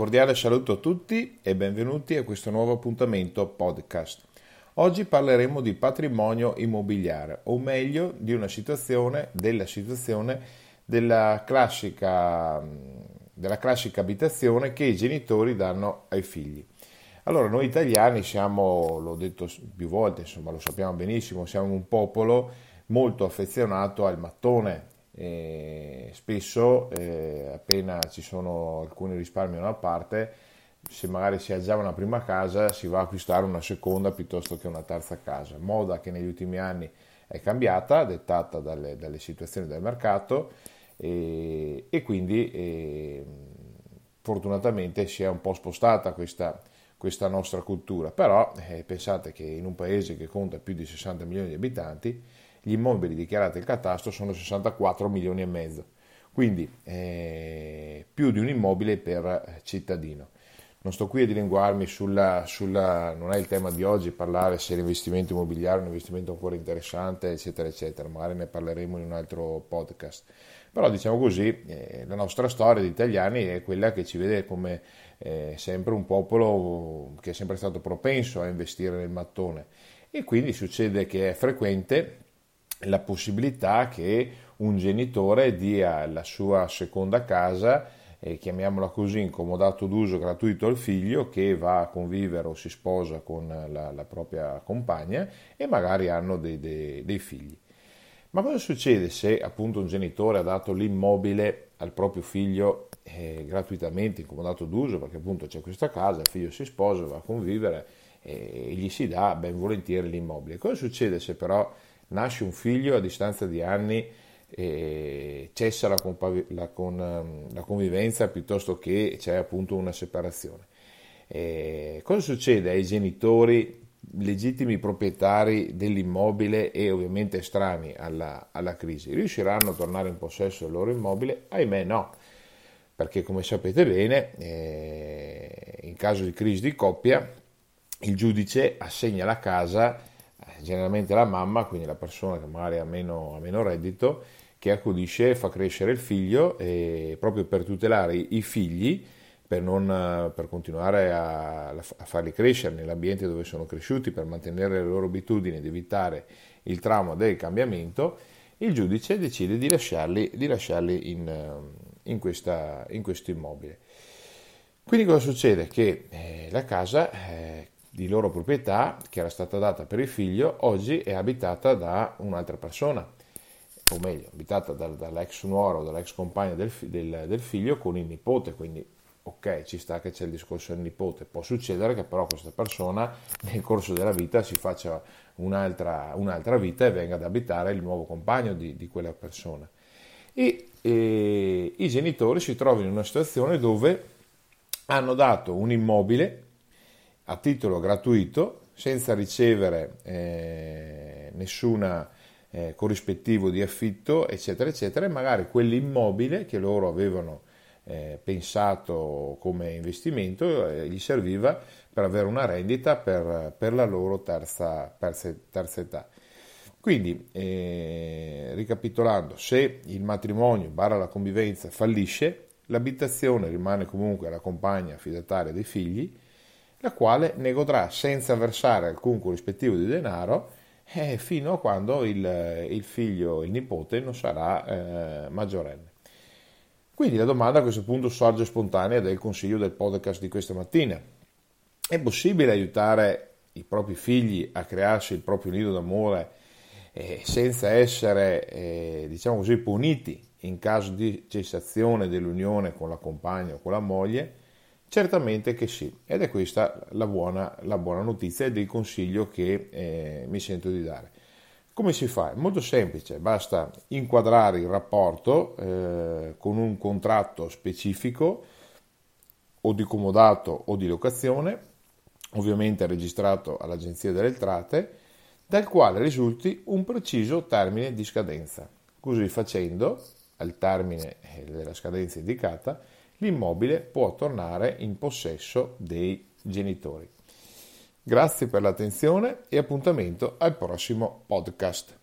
cordiale saluto a tutti e benvenuti a questo nuovo appuntamento podcast. Oggi parleremo di patrimonio immobiliare, o meglio di una situazione, della situazione della classica, della classica abitazione che i genitori danno ai figli. Allora, noi italiani siamo, l'ho detto più volte, insomma lo sappiamo benissimo, siamo un popolo molto affezionato al mattone, e spesso eh, appena ci sono alcuni risparmi da una parte, se magari si ha già una prima casa si va a acquistare una seconda piuttosto che una terza casa, moda che negli ultimi anni è cambiata, dettata dalle, dalle situazioni del mercato e, e quindi e, fortunatamente si è un po' spostata questa, questa nostra cultura, però eh, pensate che in un paese che conta più di 60 milioni di abitanti gli immobili dichiarati al catasto sono 64 milioni e mezzo, quindi eh, più di un immobile per cittadino. Non sto qui a dilinguarmi sulla, sulla, non è il tema di oggi parlare se l'investimento immobiliare è un investimento ancora interessante, eccetera, eccetera, magari ne parleremo in un altro podcast. Però diciamo così, eh, la nostra storia di italiani è quella che ci vede come eh, sempre un popolo che è sempre stato propenso a investire nel mattone e quindi succede che è frequente la possibilità che un genitore dia la sua seconda casa, eh, chiamiamola così, incomodato d'uso gratuito al figlio che va a convivere o si sposa con la, la propria compagna e magari hanno dei, dei, dei figli. Ma cosa succede se appunto un genitore ha dato l'immobile al proprio figlio eh, gratuitamente, incomodato d'uso, perché appunto c'è questa casa, il figlio si sposa, va a convivere eh, e gli si dà ben volentieri l'immobile. Cosa succede se però nasce un figlio a distanza di anni e cessa la, compav- la, con, ehm, la convivenza piuttosto che c'è appunto una separazione. E cosa succede ai genitori legittimi proprietari dell'immobile e ovviamente estranei alla, alla, crisi? Riusciranno a tornare in possesso del loro immobile? Ahimè no, perché come sapete bene, eh, in caso di crisi di coppia, il giudice assegna la casa generalmente la mamma, quindi la persona che magari ha meno, ha meno reddito, che accudisce e fa crescere il figlio e proprio per tutelare i figli, per, non, per continuare a, a, farli crescere nell'ambiente dove sono cresciuti, per mantenere le loro abitudini ed evitare il trauma del cambiamento, il giudice decide di lasciarli, di lasciarli in, in, questa, in, questo immobile. Quindi cosa succede? Che eh, la casa eh, di loro proprietà, che era stata data per il figlio, oggi è abitata da un'altra persona, o meglio, abitata dal, dall'ex nuoro dall'ex compagna del, del, del, figlio con il nipote, quindi ok, ci sta che c'è il discorso del nipote, può succedere che però questa persona nel corso della vita si faccia un'altra, un'altra vita e venga ad abitare il nuovo compagno di, di quella persona. E, e i genitori si trovano in una situazione dove hanno dato un immobile a titolo gratuito senza ricevere eh, nessun eh, corrispettivo di affitto, eccetera, eccetera, e magari quell'immobile che loro avevano eh, pensato come investimento eh, gli serviva per avere una rendita per, per la loro terza, terza, terza età. Quindi, eh, ricapitolando, se il matrimonio barra la convivenza fallisce, l'abitazione rimane comunque alla compagna affidataria dei figli, la quale ne godrà senza versare alcun corrispettivo di denaro eh, fino a quando il, il, figlio, il nipote, non sarà eh, maggiorenne. Quindi la domanda a questo punto sorge spontanea del consiglio del podcast di questa mattina. È possibile aiutare i propri figli a crearsi il proprio nido d'amore eh, senza essere, eh, diciamo così, puniti in caso di cessazione dell'unione con la compagna o con la moglie? Certamente che sì, ed è questa la buona, la buona notizia ed il consiglio che eh, mi sento di dare. Come si fa? È molto semplice, basta inquadrare il rapporto eh, con un contratto specifico o di comodato o di locazione, ovviamente registrato all'Agenzia delle Entrate, dal quale risulti un preciso termine di scadenza. Così facendo, al termine eh, della scadenza indicata, l'immobile può tornare in possesso dei genitori. Grazie per l'attenzione e appuntamento al prossimo podcast.